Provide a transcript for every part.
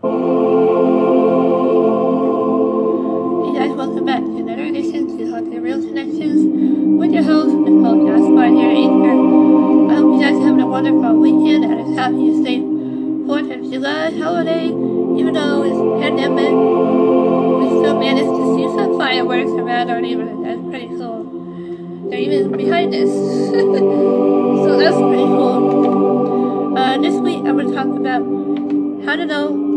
Hey guys, welcome back to another edition to Haunted Real Connections with your host, Nicole Gaspard here at Anchor. I hope you guys having a wonderful weekend and is happy to stay 4th of July holiday. Even though it's pandemic, we still managed to see some fireworks around our neighborhood. That's pretty cool. They're even behind us. so that's pretty cool. Uh, this week I'm going to talk about how to know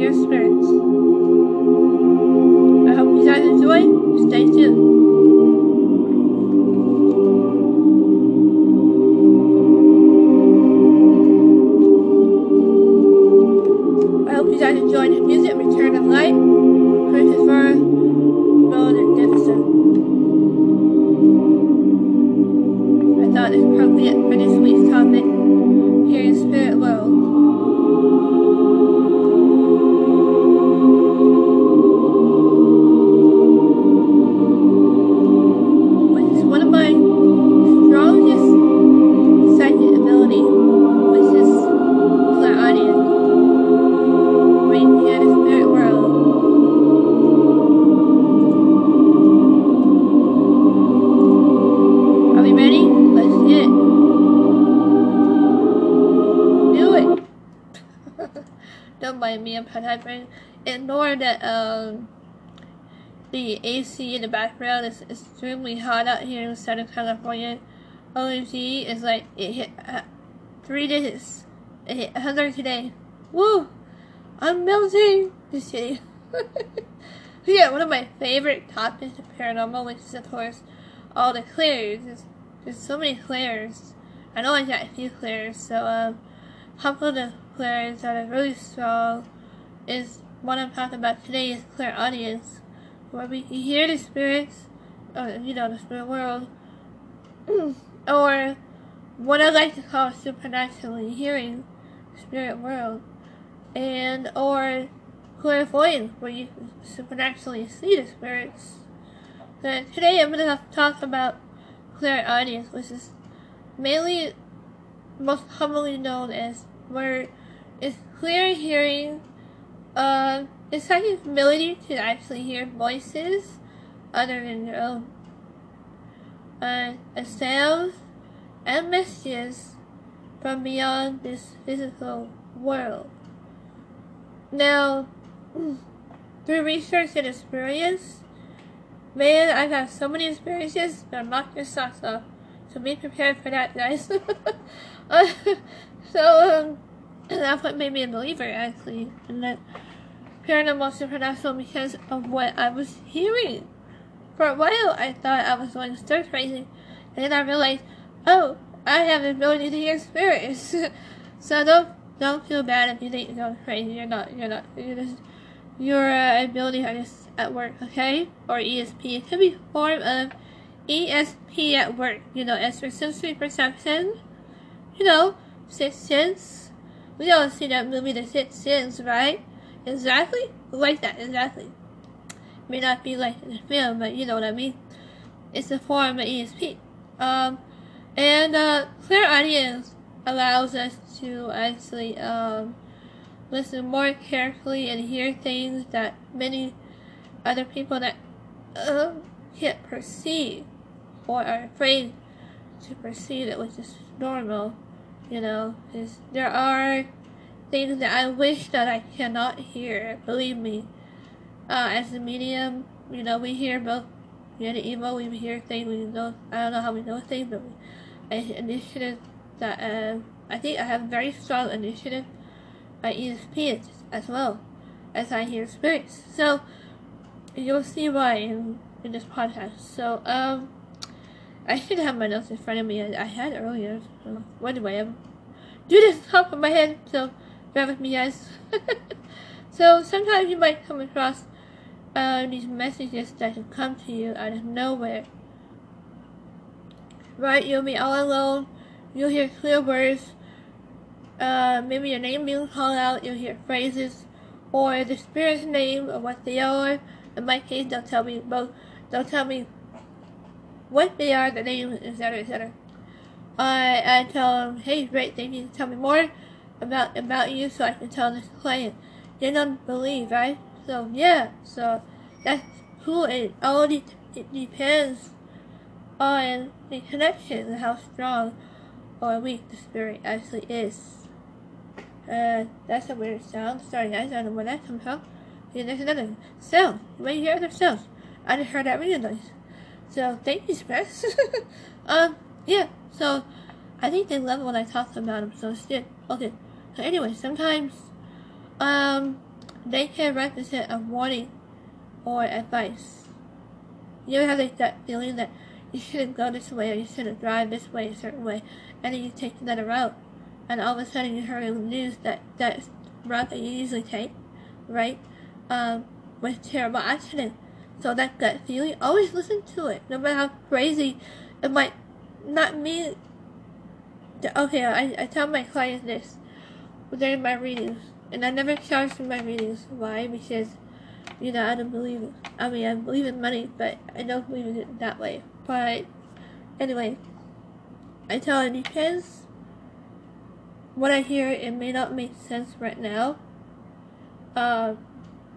you can Mind me, I'm hypering. Ignore that um the AC in the background is extremely hot out here in Southern California. OMG is like it hit uh, three digits. It hit 100 today. Woo! I'm melting. Just kidding. yeah, one of my favorite topics of paranormal, which is of course all the clairs. There's, there's so many clairs. I know I got a few clairs, so um, couple of the clairs that are really strong is what I'm talking about today is clairaudience, where we hear the spirits, or you know, the spirit world, or what I like to call supernaturally hearing spirit world, and or clairvoyance, where you supernaturally see the spirits. So today I'm going to talk about clairaudience, which is mainly most commonly known as where it's clear hearing uh, it's like an ability to actually hear voices other than your own. Uh, and sounds and messages from beyond this physical world. Now, through research and experience, man, I've had so many experiences that knock your socks off. So be prepared for that, guys. uh, so, um, that's what made me a believer, actually, in that paranormal supernatural because of what I was hearing. For a while, I thought I was going stir crazy, and then I realized, oh, I have the ability to hear spirits. so don't don't feel bad if you think you're going crazy. You're not. You're not. You're just your uh, ability just at work, okay? Or ESP. It could be form of ESP at work. You know, extrasensory perception. You know, sixth sense. We all see that movie, The Sixth right? Exactly like that, exactly. May not be like in the film, but you know what I mean. It's a form of ESP. Um, and uh, clairaudience allows us to actually um, listen more carefully and hear things that many other people that uh, can't perceive or are afraid to perceive it, which is normal. You know, there are things that I wish that I cannot hear. Believe me, uh, as a medium, you know, we hear both good and evil. We hear things. We know. I don't know how we know things, but we, I, initiative that uh, I think I have very strong initiative by ESP as well as I hear spirits. So you'll see why in, in this podcast. So um. I should have my notes in front of me. I, I had earlier. So, anyway, I'm do this top of my head. So bear with me, guys. so sometimes you might come across uh, these messages that will come to you out of nowhere. Right? You'll be all alone. You'll hear clear words. Uh, maybe your name being called out. You'll hear phrases or the spirit's name or what they are. In my case, they'll tell me both. They'll tell me what they are, the name, etc., etc. I I tell them, hey, great, they need to tell me more about about you so I can tell this client. they don't believe, right? So yeah, so that's cool. It all de- it depends on the connection and how strong or weak the spirit actually is. Uh, that's a weird sound. Sorry guys, I don't know where that comes from. Yeah, there's another sound. You may hear other sounds. I just heard that really nice. So thank you, Spence. um, yeah. So I think they love when I talk about them. So shit. Okay. So anyway, sometimes um they can represent a warning or advice. You ever have like that feeling that you shouldn't go this way or you shouldn't drive this way a certain way, and then you take another route, and all of a sudden you the news that that route that you usually take, right, um, terrible accident. So that gut feeling, always listen to it, no matter how crazy it might not me. Okay, I, I tell my clients this during my readings, and I never charge for my readings. Why? Because, you know, I don't believe. I mean, I believe in money, but I don't believe in it that way. But, anyway, I tell it depends. What I hear, it may not make sense right now. Uh,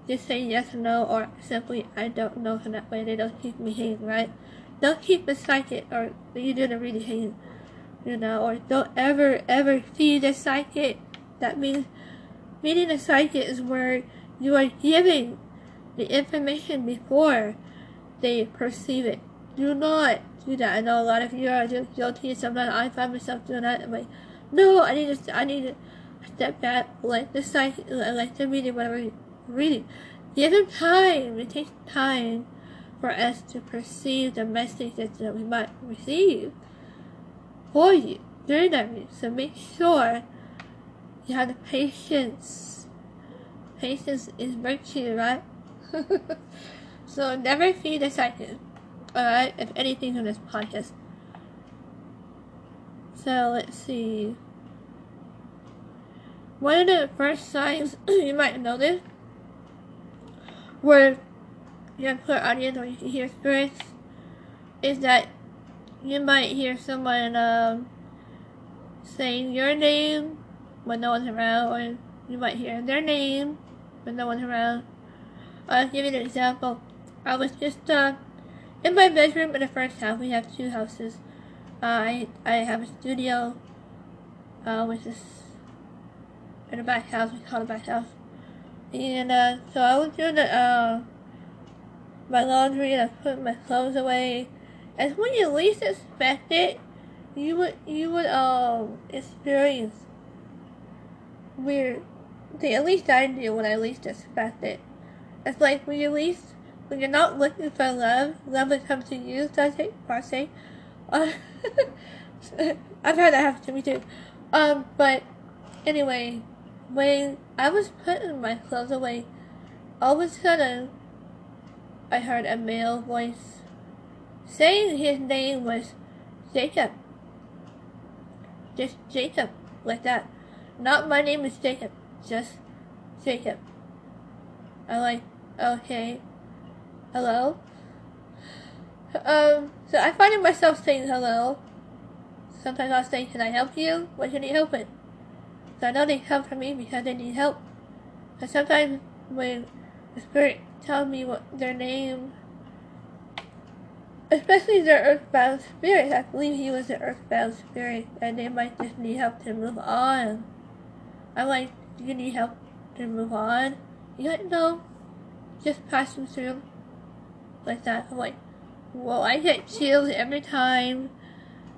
just say yes or no, or simply I don't know, so that way they don't keep me hanging, right? Don't keep the psychic, or you the reading hanging, you know, or don't ever, ever feed the psychic. That means meeting a psychic is where you are giving the information before they perceive it. Do not do that. I know a lot of you are guilty. Sometimes I find myself doing that. I'm like, no, I need to, I need to step back, let the psychic, let the reading, whatever reading. Give them time. It takes time for us to perceive the messages that we might receive for you during that reading. So make sure you have the patience. Patience is virtue, right? so never a second. Alright, if anything on this podcast. So let's see. One of the first signs you might notice where you have clairaudience or you can hear spirits is that you might hear someone um, saying your name when no one's around, or you might hear their name when no one's around. I'll give you an example. I was just uh, in my bedroom in the first house. We have two houses. Uh, I I have a studio, uh, which is in the back house. We call it back house. And uh, so I was doing the, uh, my laundry and I put my clothes away. And when you least expect it, you would you would um experience weird thing. At least I do when I least expect it. It's like when you least when you're not looking for love, love will come to you. So I take parse. Uh, I've had that happen to me too. Um, but anyway, when I was putting my clothes away, all of a sudden, I heard a male voice saying his name was Jacob. Just Jacob, like that. Not my name is Jacob, just Jacob. I'm like, okay, hello? Um, so I find myself saying hello. Sometimes I'll say, can I help you? What can you help with? So I know they come from me because they need help. And sometimes when the spirit tells me what their name, especially their earthbound spirit, I believe he was an earthbound spirit, and they might just need help to move on. I'm like, you need help to move on? You like, no, just passing through, like that. I'm like, well, I get chills every time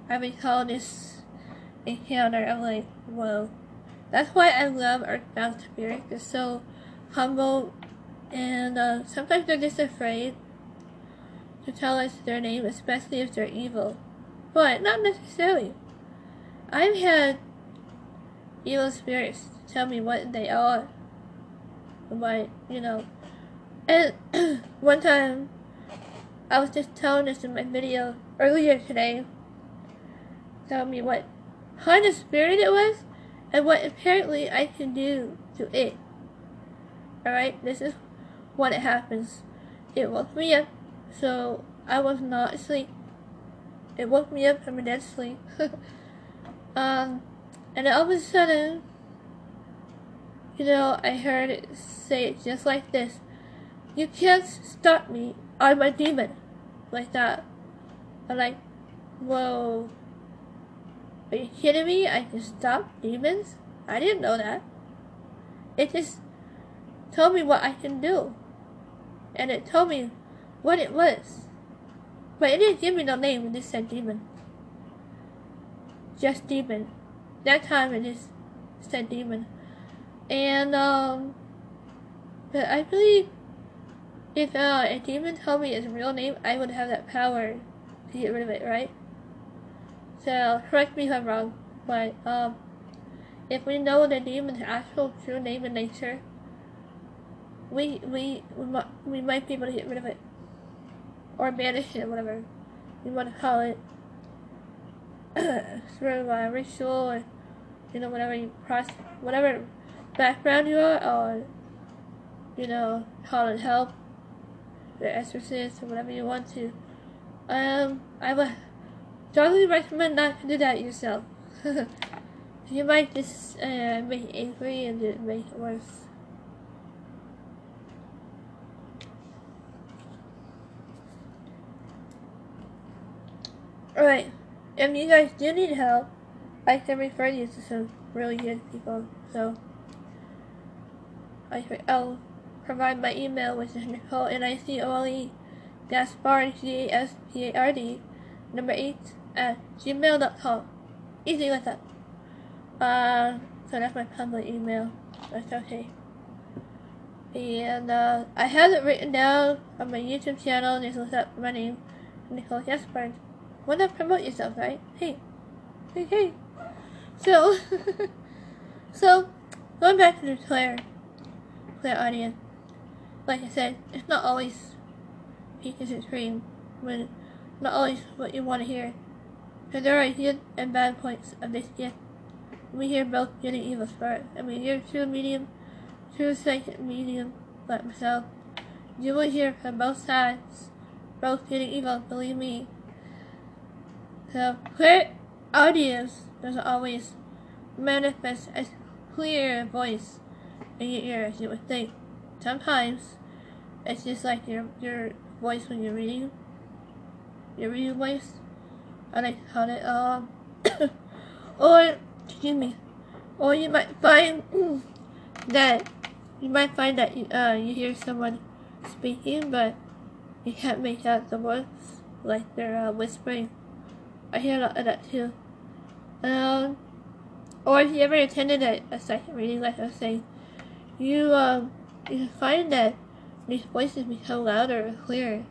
I recall this encounter. I'm like, whoa. That's why I love Earthbound Spirit. They're so humble, and uh, sometimes they're just afraid to tell us their name, especially if they're evil. But not necessarily. I've had evil spirits tell me what they are. But, you know. And one time, I was just telling this in my video earlier today. Tell me what kind of spirit it was and what apparently I can do to it. Alright, this is what it happens. It woke me up, so I was not asleep. It woke me up from a dead sleep. um, and all of a sudden, you know, I heard it say it just like this. You can't stop me. I'm a demon. Like that. I'm like, whoa. Are you kidding me? I can stop demons? I didn't know that. It just told me what I can do. And it told me what it was. But it didn't give me the name, it just said demon. Just demon. That time it just said demon. And, um, but I believe if uh, a demon told me its real name, I would have that power to get rid of it, right? So, correct me if I'm wrong, but, um, if we know the demon's actual true name and nature, we, we, we, might, we might be able to get rid of it. Or banish it, whatever you want to call it. through a ritual or, you know, whatever you process, whatever background you are, or, you know, call it help, the exorcist, or whatever you want to. Um, I would strongly recommend not to do that yourself. you might just uh, make angry and it make it worse. Alright, if you guys do need help, I can refer you to some really good people. So, I, I'll provide my email, which is Nicole, N-I-C-O-L-E, Gaspard, G-A-S-P-A-R-D, number 8, at gmail.com. Easy like that. Uh, so that's my public email. That's okay. And, uh, I have it written down on my YouTube channel. Just look up my name, Nicole Gaspard. Not promote yourself, right? Hey. Hey, hey. So, so, going back to the Claire, clairaudience. Like I said, it's not always peaches and cream. When, not always what you want to hear. Because there are good and bad points of this gift. We hear both good and evil spirit. And we hear true medium, true psychic medium, like myself. You will hear from both sides, both good and evil, believe me. So, clear audience doesn't always manifest as clear voice in your ear as you would think. Sometimes it's just like your your voice when you're reading. Your reading voice. I like to call it um or excuse me. Or you might find that you might find that uh you hear someone speaking but you can't make out the words like they're uh, whispering. I hear a lot of that too. Um, or if you ever attended a, a second reading, like I was saying, you um, you find that these voices become louder and clearer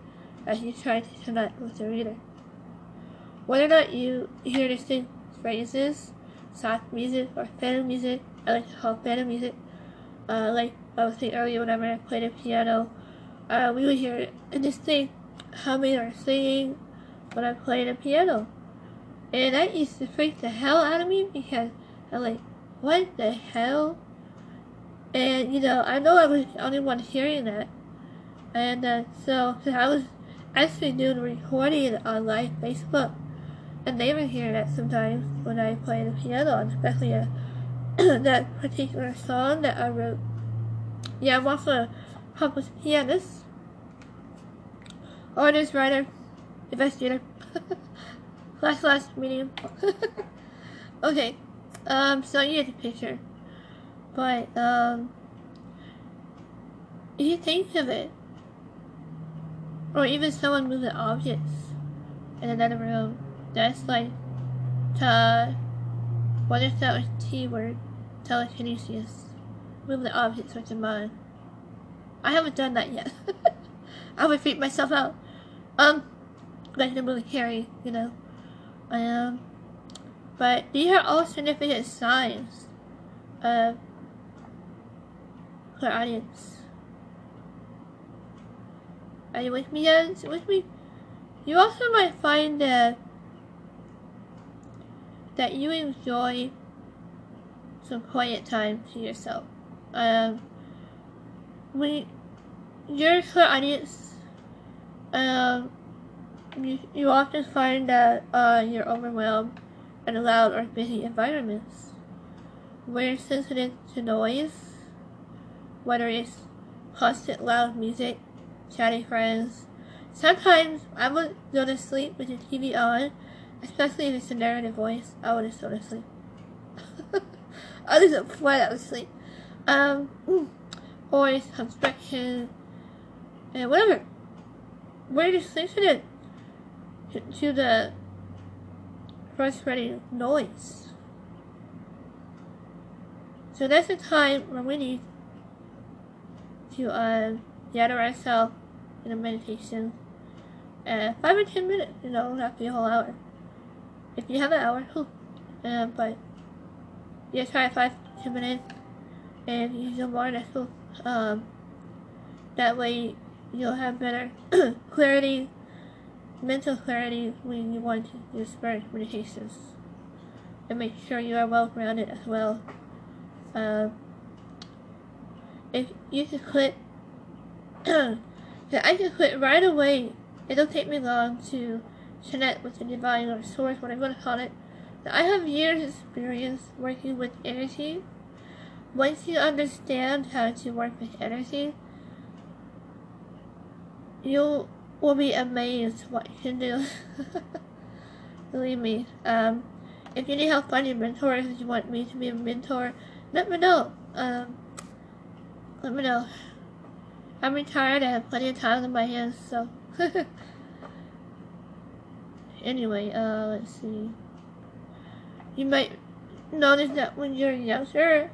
as you try to connect with the reader. Whether or not you hear distinct phrases, soft music, or phantom music, I like to call phantom music, uh, like I was saying earlier whenever I played the piano, uh, we would hear distinct humming or singing when I played the piano. And that used to freak the hell out of me because I'm like, what the hell? And, you know, I know I was the only one hearing that. And uh, so, I was actually doing recording on live Facebook. And they were hearing that sometimes when I play the piano, especially uh, that particular song that I wrote. Yeah, I'm also a published pianist, artist, writer, investigator. Last last medium. okay. Um, so you get the picture. But, um, if you think of it, or even someone moving objects in another room, that's like, to, what if that was T word? Telekinesis. Moving objects with your mind. I haven't done that yet. I would freak myself out. Um, like the movie Carrie, you know. Um, but these are all significant signs of her audience. Are you with me guys? With me? You also might find that that you enjoy some quiet time to yourself. Um, we, your audience, um, you, you often find that uh, you're overwhelmed in loud or busy environments you're sensitive to noise whether it's constant loud music, chatty friends. Sometimes I would go to sleep with the TV on, especially if it's a narrative voice. I would just go to sleep. I just flat out of sleep. Um, or construction, and whatever. We're just sensitive to, the frustrating noise. So that's the time when we need to uh, gather ourselves in a meditation. Uh, five or ten minutes, you know, not a whole hour. If you have an hour, cool. Uh, but yeah, try five, ten minutes, and use your more, that's. Um, that way you'll have better clarity, mental clarity when you want to do spirit meditations. And make sure you are well grounded as well. Uh, if you can quit, I can quit right away. It don't take me long to connect with the divine or source, whatever you want to call it. I have years of experience working with energy. Once you understand how to work with energy, you will be amazed what you can do. Believe me. Um, if you need help finding mentors, if you want me to be a mentor, let me know. Um, let me know. I'm retired. I have plenty of time on my hands, so. anyway, uh, let's see. You might notice that when you're younger,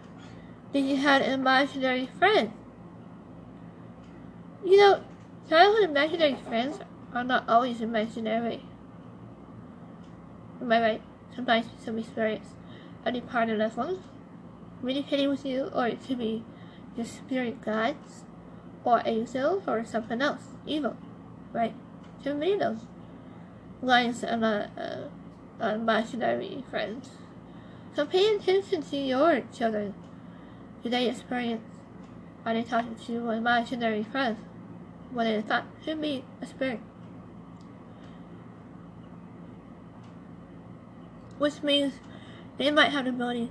that you had an imaginary friend. You know, childhood imaginary friends are not always imaginary. Am I right? Sometimes some experience any part of loved ones communicating with you, or it could be your spirit guides, or angels, or something else, evil, right? Too many of those lines are not uh, imaginary friends. So pay attention to your children. Do they experience? Are they talking to imaginary friends? What they thought should be a spirit. Which means they might have the ability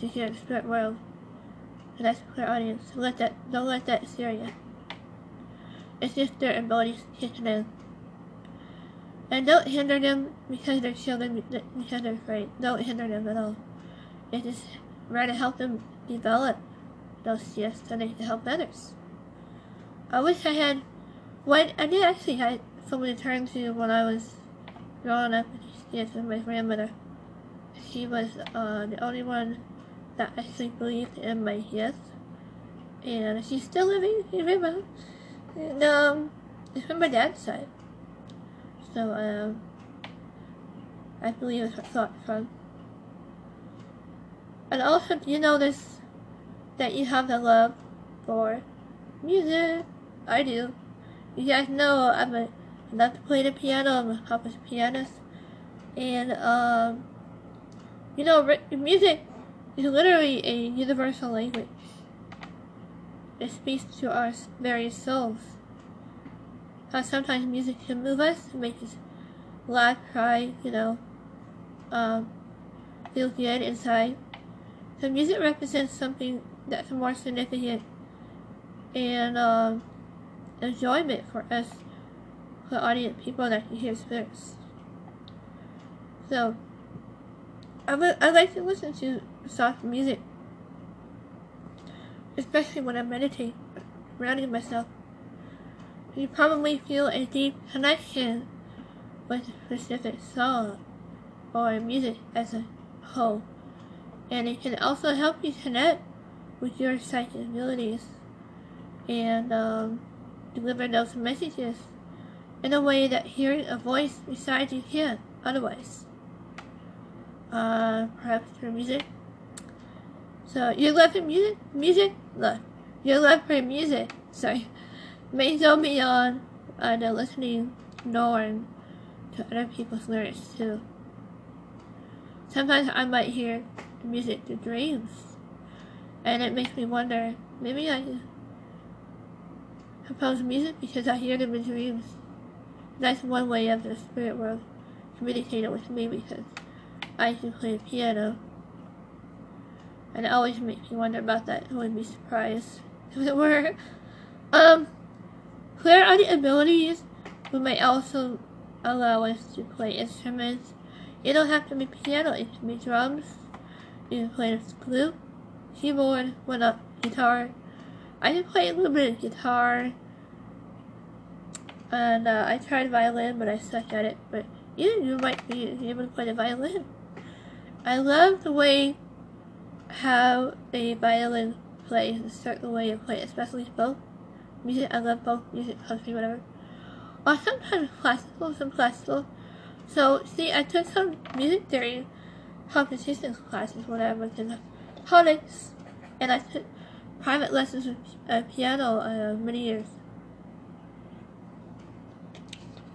to hear the spirit world. And that's our audience. Let that don't let that scare you. It's just their abilities kicking in. And don't hinder them because they're children because they're afraid. Don't hinder them at all. It's just to help them develop those skills so they can help others. I wish I had what I did actually had someone to turn to when I was growing up with my grandmother. She was uh, the only one that actually believed in my gifts. And she's still living, very well. And um it's from my dad's side. So um I believe it's her thought from. And also you notice that you have the love for music? I do. You guys know I'm a I love to play the piano, I'm a accomplished pianist. And um you know music is literally a universal language. It speaks to our very souls. How sometimes music can move us, make us laugh, cry, you know, um, feel good inside. So music represents something that's more significant and um, enjoyment for us, for audience people that can hear spirits. So, I, would, I like to listen to soft music, especially when I meditate, grounding myself. You probably feel a deep connection with a specific song or music as a whole, and it can also help you connect with your psychic abilities and um, deliver those messages in a way that hearing a voice beside you can otherwise. Uh, perhaps through music so you love music? Music? Look, your love for music, sorry, may go beyond uh, the listening norm to other people's lyrics too. Sometimes I might hear music to dreams, and it makes me wonder, maybe I compose music because I hear them in dreams. That's one way of the spirit world communicating with me because I can play the piano and it always makes me wonder about that. I wouldn't be surprised as it were. Um, clairaudient abilities we may also allow us to play instruments. You don't have to be piano, it can be drums. You can play the flute, keyboard, what up, guitar. I can play a little bit of guitar. And uh, I tried violin, but I suck at it. But you, you might be able to play the violin. I love the way how a violin plays, a certain way you play, especially both music. I love both music, country, whatever. Or sometimes classical, some classical. So, see, I took some music theory competitions classes when I was in college, and I took private lessons uh, piano uh, many years.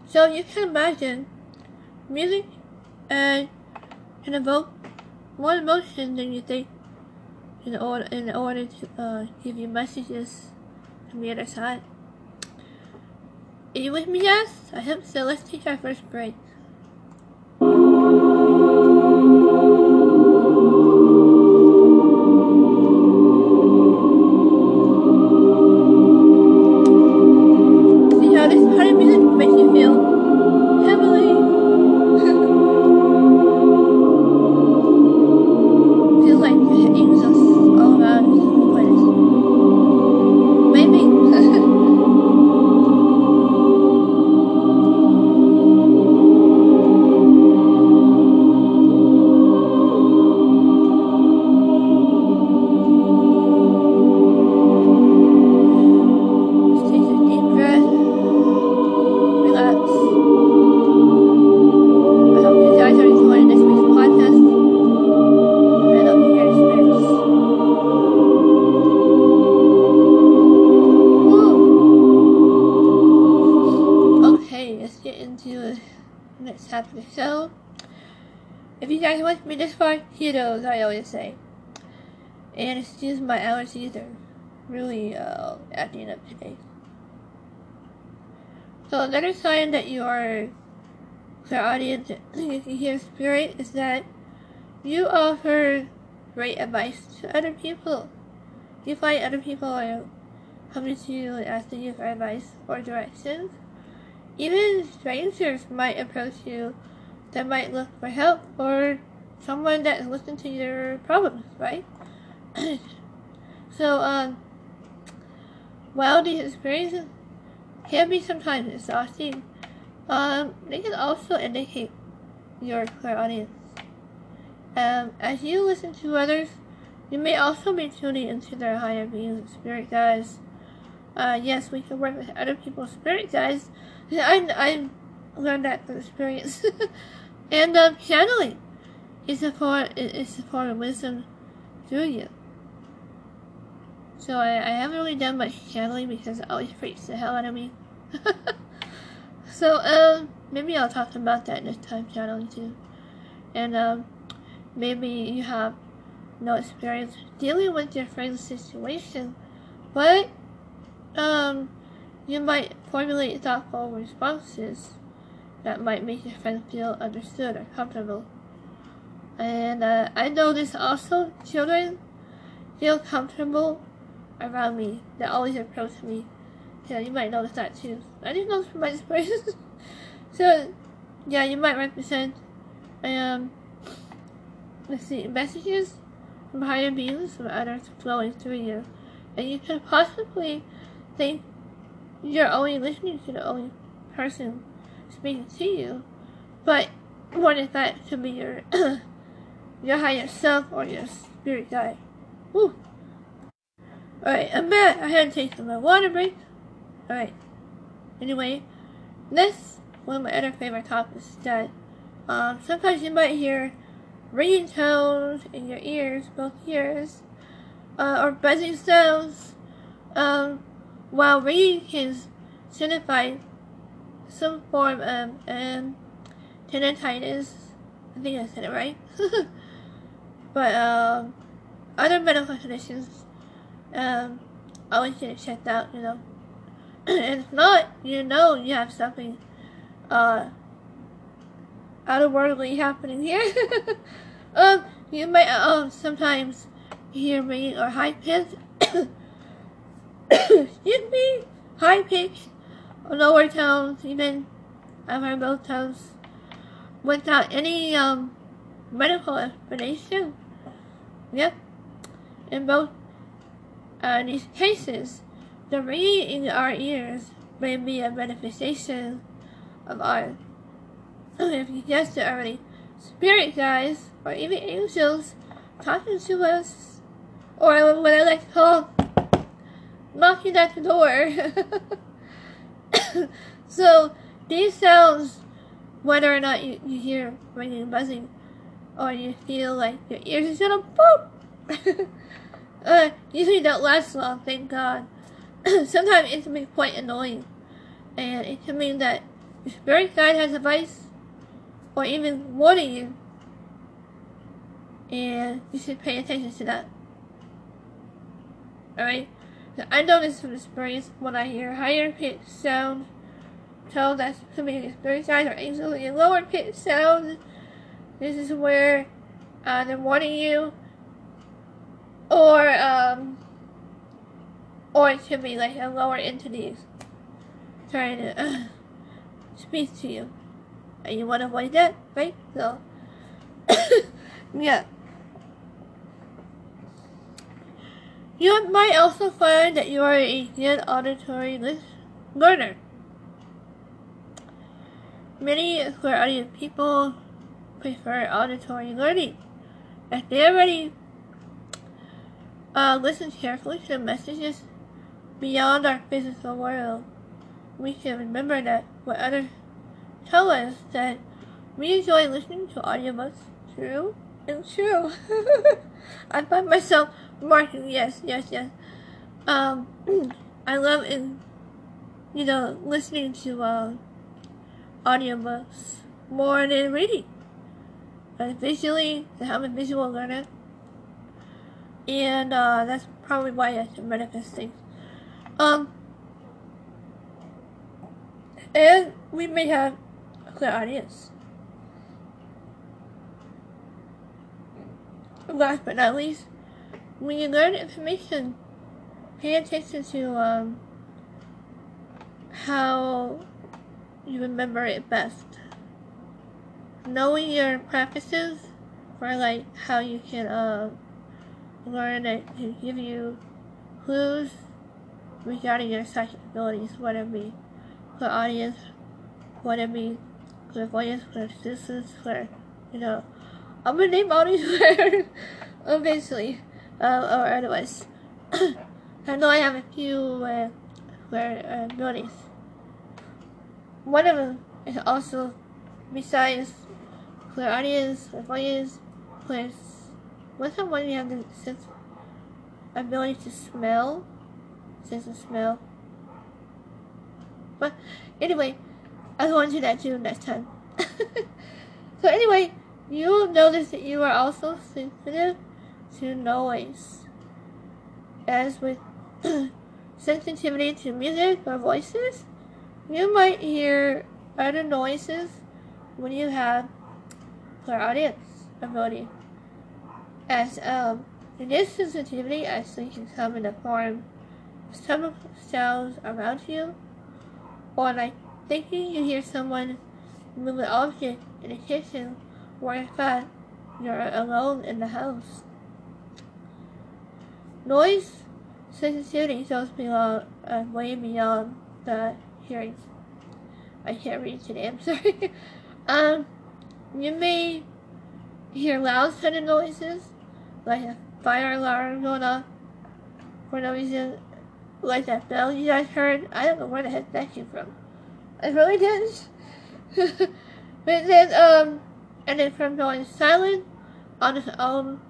So you can imagine music uh, can evoke more emotion than you think in order in order to uh, give you messages from the other side. Are you with me, yes? I hope so. Let's take our first break. Say. And excuse my allergies, they're really uh, acting up today. So another sign that you are clairaudient, you can hear spirit, is that you offer great advice to other people. You find other people are coming to you and asking you for advice or directions. Even strangers might approach you that might look for help or someone that listens to your problems, right? so, um, while these experiences can be sometimes exhausting, um, they can also indicate your clairaudience. Um, as you listen to others, you may also be tuning into their higher beings, and spirit guides. Uh, yes, we can work with other people's spirit guides. I, I learned that from experience. and um, channeling. It's a part. It's a part of wisdom through you. So I, I haven't really done much channeling because it always freaks the hell out of me. so um, maybe I'll talk about that next time channeling too. And um, maybe you have no experience dealing with your friend's situation, but um, you might formulate thoughtful responses that might make your friend feel understood or comfortable. And uh, I notice also children feel comfortable around me. They always approach me. Yeah, you might notice that too. I didn't notice from my experience. so, yeah, you might represent, um, let's see, messages from higher beings from others flowing through you. And you could possibly think you're only listening to the only person speaking to you. But what if that could be your your higher self or your spirit guide. Woo. Alright, I'm back. I had to take my water break. Alright. Anyway, this one of my other favorite topics is that um, sometimes you might hear ringing tones in your ears, both ears, uh, or buzzing sounds, um, while ringing can signify some form of um, tinnitus. I think I said it right. But um, other medical conditions, um, always get it checked out, you know. and if not, you know you have something uh, out of worldly happening here. um, you might um sometimes hear me or high pitched Excuse me, high pitched lower tones, even I've heard both tones, without any um, medical explanation. Yep. In both uh, these cases, the ringing in our ears may be a manifestation of our, if you guessed it already, spirit guides or even angels talking to us, or what I like to call knocking at the door. so these sounds, whether or not you, you hear ringing, buzzing, or you feel like your ears are gonna pop, uh, usually don't last long, thank God. Sometimes it can be quite annoying, and it can mean that your spirit guide has advice, or even warning you, and you should pay attention to that. Alright? I know this from experience when I hear higher pitched sound, tell that me the spirit guides actually in lower pitched sound. This is where uh, they're warning you, or um, or it could be like a lower entities trying to uh, speak to you, and you want to avoid that, right? So, yeah. You might also find that you are a good auditory learner. Many clairaudient people prefer auditory learning. If they already uh, listen carefully to messages beyond our physical world, we can remember that what others tell us that we enjoy listening to audiobooks true and true. I find myself marking, yes, yes, yes. Um, I love in, you know, listening to uh, audiobooks more than reading. But visually, I'm a visual learner, and uh, that's probably why I can manifest things. Um, and we may have a clairaudience. Last but not least, when you learn information, pay attention to um, how you remember it best. Knowing your practices for like how you can uh, learn it to give you clues regarding your psychic abilities, whether it be for audience, whether it be for citizens, for you know, I'm gonna name all these words eventually uh, or otherwise. I know I have a few uh, where uh, abilities. One of them is also, besides clairaudience, clairvoyance, plus, what's the one you have the sense, ability to smell? Sense of smell. But anyway, I'll go into that too next time. so anyway, you'll notice that you are also sensitive to noise. As with sensitivity to music or voices, you might hear other noises when you have clairaudience ability. As um, this sensitivity actually can come in the form of some sounds around you, or like thinking you hear someone move an object in the kitchen, or in fact you're alone in the house. Noise sensitivity goes beyond, uh, way beyond the hearing. I can't read today, I'm sorry. um, you may hear loud sudden noises, like a fire alarm going off for no reason, like that bell you guys heard. I don't know where the heck that came from. I really didn't. but then, um, and then from going silent on its own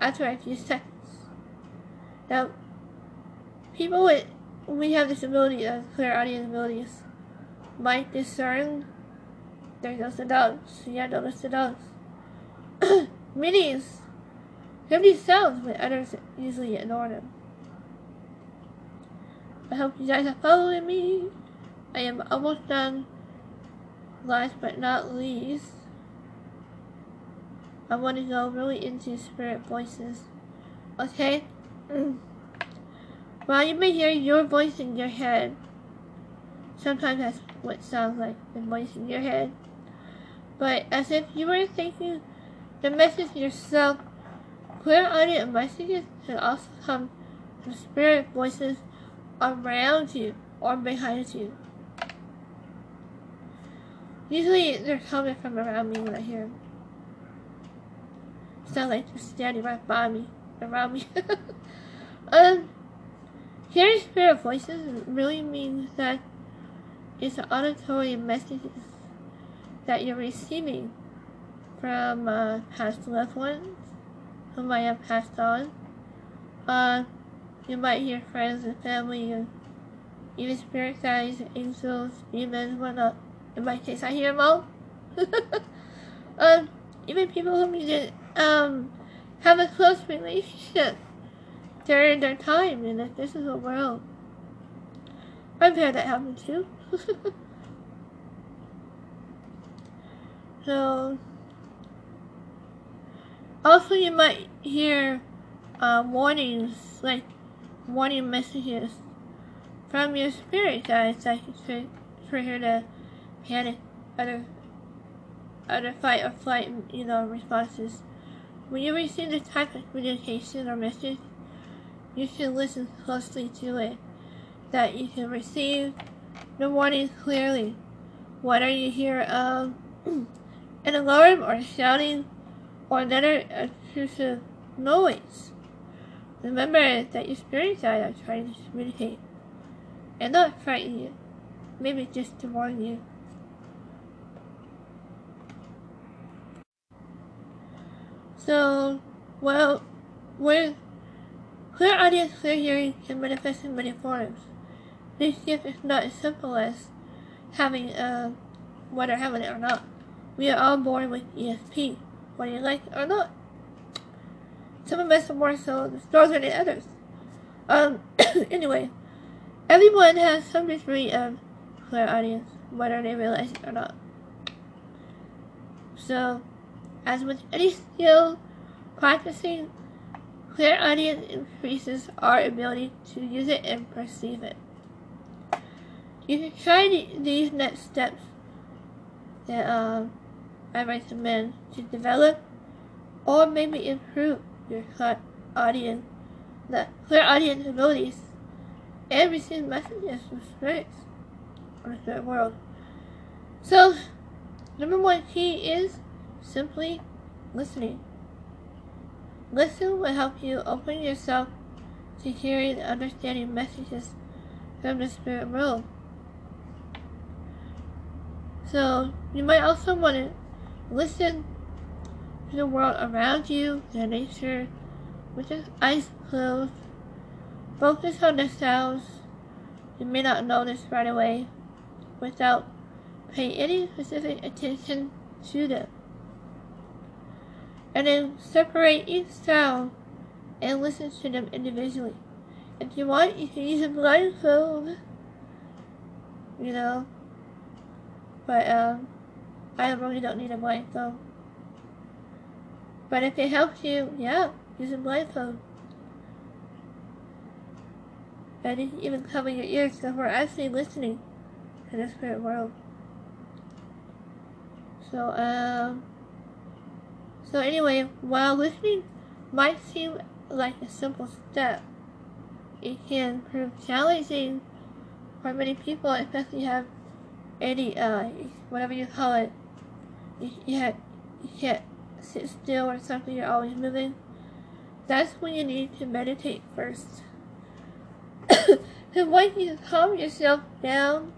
after a few seconds. Now, people with we have this ability clear clairaudience abilities might discern there goes the. Yeah, notice the dogs. Minis have these sounds but others usually ignore them. I hope you guys are following me. I am almost done. Last but not least, I want to go really into spirit voices. Okay? While you may hear your voice in your head, Sometimes that's what sounds like the voice in your head. But as if you were thinking the message yourself, clear audio messages can also come from spirit voices around you or behind you. Usually they're coming from around me when I hear them. Sound like they're standing right by me, around me. um, hearing spirit voices really means that it's the auditory messages that you're receiving from uh, past loved ones who might have passed on. Uh, you might hear friends and family and even spirit guides, angels, demons, whatnot. In my case, I hear them all. um, even people who you didn't um, have a close relationship during their time in this physical world. I've had that happen too. so, also you might hear uh, warnings, like warning messages from your spirit guides, like for, her to panic, other, other fight or flight, you know, responses. When you receive this type of communication or message, you should listen closely to it, that you can receive the warning clearly. Whether you hear um, an alarm or shouting or another intrusive noise, remember that your spirit guide are trying to communicate and not frighten you, maybe just to warn you. So, well, with clairaudience, clear hearing can manifest in many forms. This gift is not as simple as having a, whether having it or not. We are all born with ESP, whether you like it or not. Some of us are more so stronger than others. Um, anyway, everyone has some degree of clairaudience, whether they realize it or not. So, as with any skill, practicing clairaudience increases our ability to use it and perceive it. You can try these next steps that um, I recommend to develop or maybe improve your audience, the clairaudience abilities, and receive messages from spirits on the world. So, number one key is simply listening. Listen will help you open yourself to hearing and understanding messages from the spirit world. So, you might also want to listen to the world around you, the nature, with your eyes closed. Focus on the sounds you may not notice right away without paying any specific attention to them and then separate each sound and listen to them individually. If you want, you can use a blindfold, you know, but um, I really don't need a blindfold. But if it helps you, yeah, use a blindfold. And you can even cover your ears so we're actually listening to the spirit world. So, um, so anyway, while listening might seem like a simple step, it can prove challenging for many people, especially if you have any, uh, whatever you call it. You, have, you can't sit still or something, you're always moving. That's when you need to meditate first. and once you calm yourself down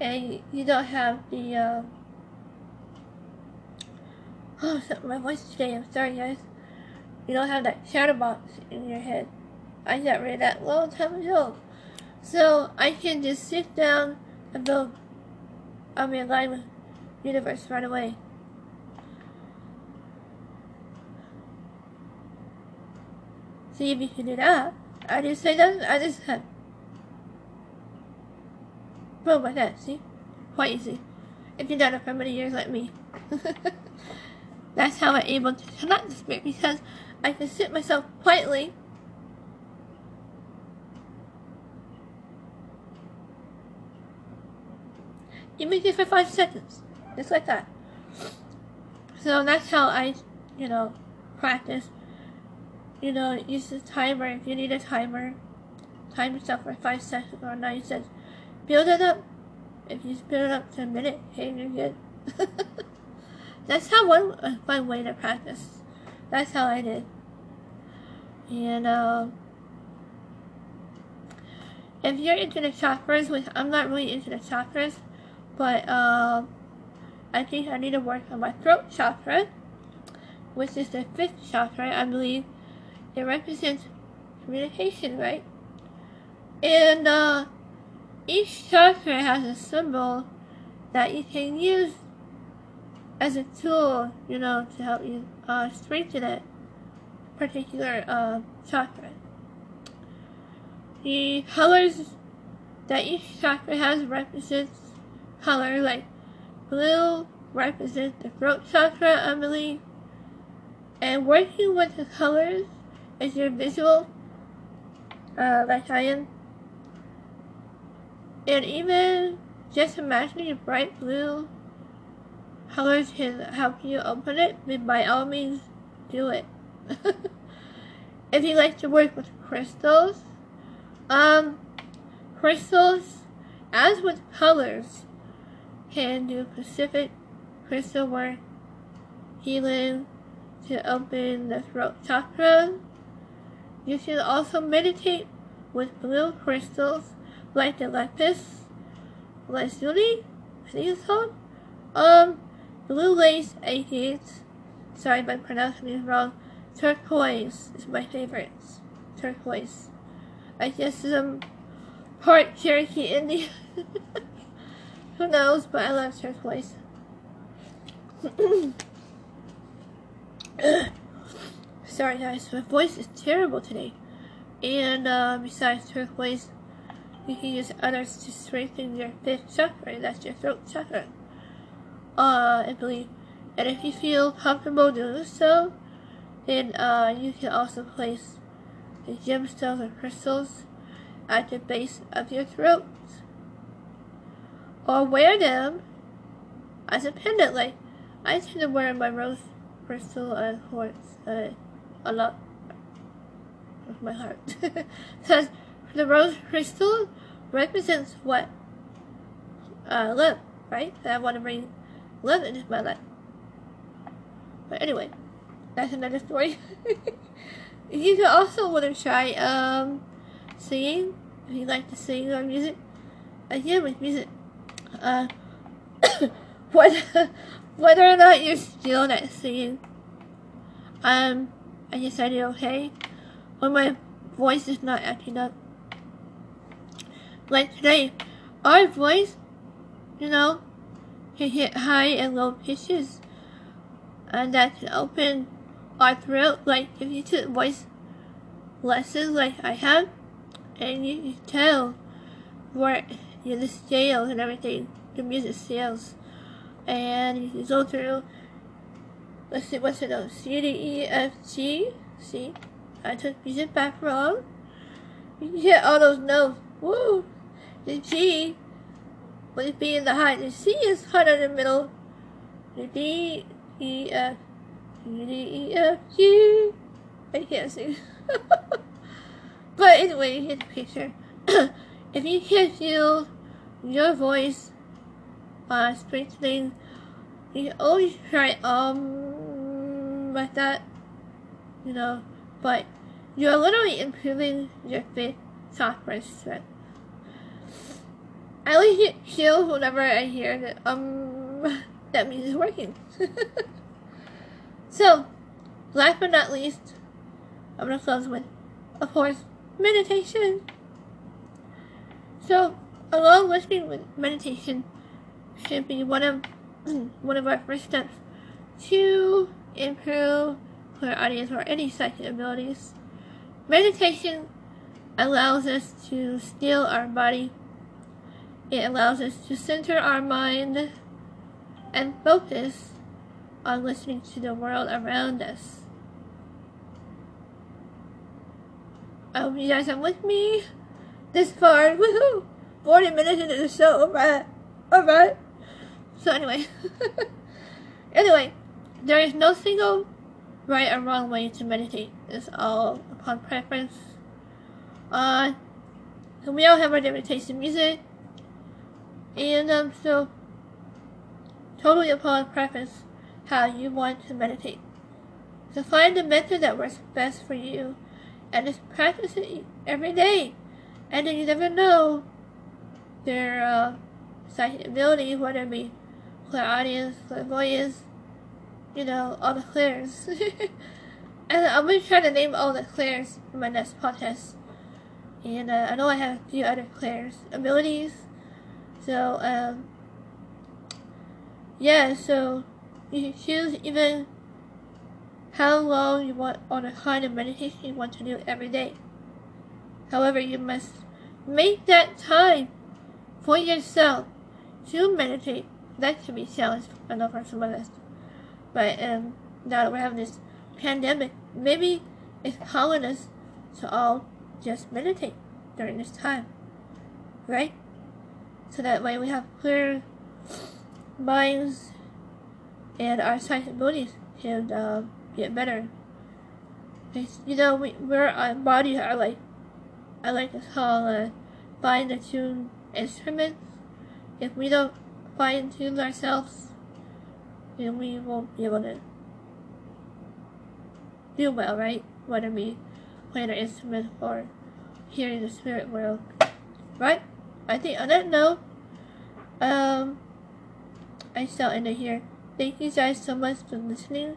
and you don't have the, uh, Oh, my voice today. I'm sorry, guys. You don't have that shadow box in your head. I got rid of that long time ago. So I can just sit down and build I'll be aligned with universe right away. See if you can do that. I just say that, I just have boom like that, see? Quite easy. If you've done it for many years like me. That's how I'm able to connect the spirit because I can sit myself quietly You make it for five seconds. Just like that. So that's how I, you know, practice. You know, use the timer if you need a timer. Time yourself for five seconds or nine seconds. Build it up. If you build it up to a minute, hey, you're good. that's how one uh, fun way to practice. That's how I did. And um, if you're into the chakras, which I'm not really into the chakras, but um, I think I need to work on my throat chakra, which is the fifth chakra, I believe. It represents communication, right? And uh, each chakra has a symbol that you can use as a tool, you know, to help you uh, strengthen that particular uh, chakra. The colors that each chakra has represents color, like blue represents the throat chakra, I believe. And working with the colors is your visual, uh, like I am. And even just imagining bright blue colors can help you open it, then by all means do it. if you like to work with crystals, um, crystals, as with colors, can do Pacific crystal work, healing to open the throat chakra. You should also meditate with blue crystals like the lapis lazuli, called. Um, blue lace agates. Sorry if I'm pronouncing it wrong. Turquoise is my favorite. Turquoise. I guess I'm part Cherokee Indian. Who knows, but I love turquoise. Sorry guys, my voice is terrible today. And uh, besides turquoise, you can use others to strengthen your fifth chakra, that's your throat chakra. Uh, I believe. And if you feel comfortable doing so, then uh, you can also place the gemstones or crystals at the base of your throat. Or wear them as a pendant. Like, I tend to wear my rose crystal and quartz uh, a lot with my heart. Because the rose crystal represents what? Uh, love, right? That I want to bring love into my life. But anyway, that's another story. you can also want to try um, singing, if you like to sing or music. I Again, with music, uh, whether, whether or not you're that not singing, um, I decided okay when my voice is not acting up. Like today, our voice, you know, can hit high and low pitches, and that can open our throat. Like if you took voice lessons like I have, and you can tell where you know, the scales and everything, the music scales, and you go through. Let's see, what's it? Oh, C D E F G. See, I took music back wrong. You can all those notes. Woo! The G would be in the high. The C is hard in the middle. The D, E, F, G, D, E, F, G. I can't sing. but anyway, you get the picture. if you can feel your voice uh, strengthening, you can always try um like that, you know. But you're literally improving your fifth chakra strength. I always get chills whenever I hear that um that means it's working. so, last but not least, I'm gonna close with, of course, meditation. So, along listening with meditation should be one of one of our first steps to improve our audience or any psychic abilities. Meditation allows us to still our body it allows us to center our mind and focus on listening to the world around us. I hope you guys are with me this far. Woohoo! 40 minutes into the show. Alright. Alright. So anyway, anyway, there is no single right or wrong way to meditate. It's all upon preference. Uh, we all have our different tastes in music, and um, so totally upon preference how you want to meditate. So find the method that works best for you, and just practice it every day. And then you never know their uh, ability, whether it be clairaudience, clairvoyance, you know, all the clairs. and I'm going to try to name all the clairs in my next podcast. And uh, I know I have a few other clairs abilities. So, um, yeah, so you can choose even how long you want or the kind of meditation you want to do every day. However, you must make that time for yourself to meditate. That should be challenged, I know for some of. But um, now that we're having this pandemic, maybe it's calling us to all just meditate during this time, right? So that way we have clear minds and our sensibilities can uh, get better. You know, we, we're our bodies are like, I like to call uh, fine tune instruments. If we don't fine tune ourselves, then we won't be able to do well, right? Whether we play an instrument or hearing the spirit world, right? I think on that note, um, I shall end it here. Thank you guys so much for listening,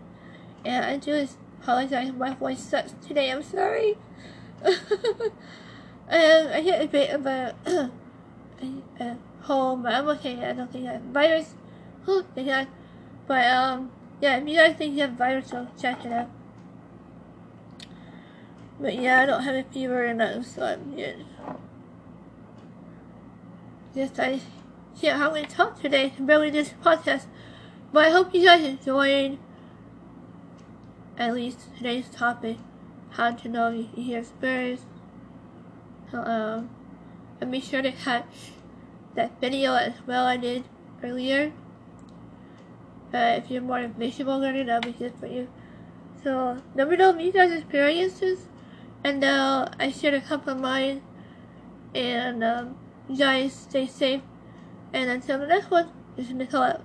and I do apologize my voice sucks today. I'm sorry. and I hit a bit of a, a, a but I'm okay. I don't think I have virus. Oh, thank God. But um, yeah, if you guys think you have virus, so check it out. But yeah, I don't have a fever or nothing, so I'm good. Just I can't how to talk today to build this podcast. But I hope you guys enjoyed at least today's topic. How to know if you hear spirits. Um, and be sure to catch that video as well I did earlier. Uh, if you're more visual learner, that'll be good for you. So, let me know you guys experiences. And uh, I shared a couple of mine. And um, you guys stay safe. And until the next one, this is Nicole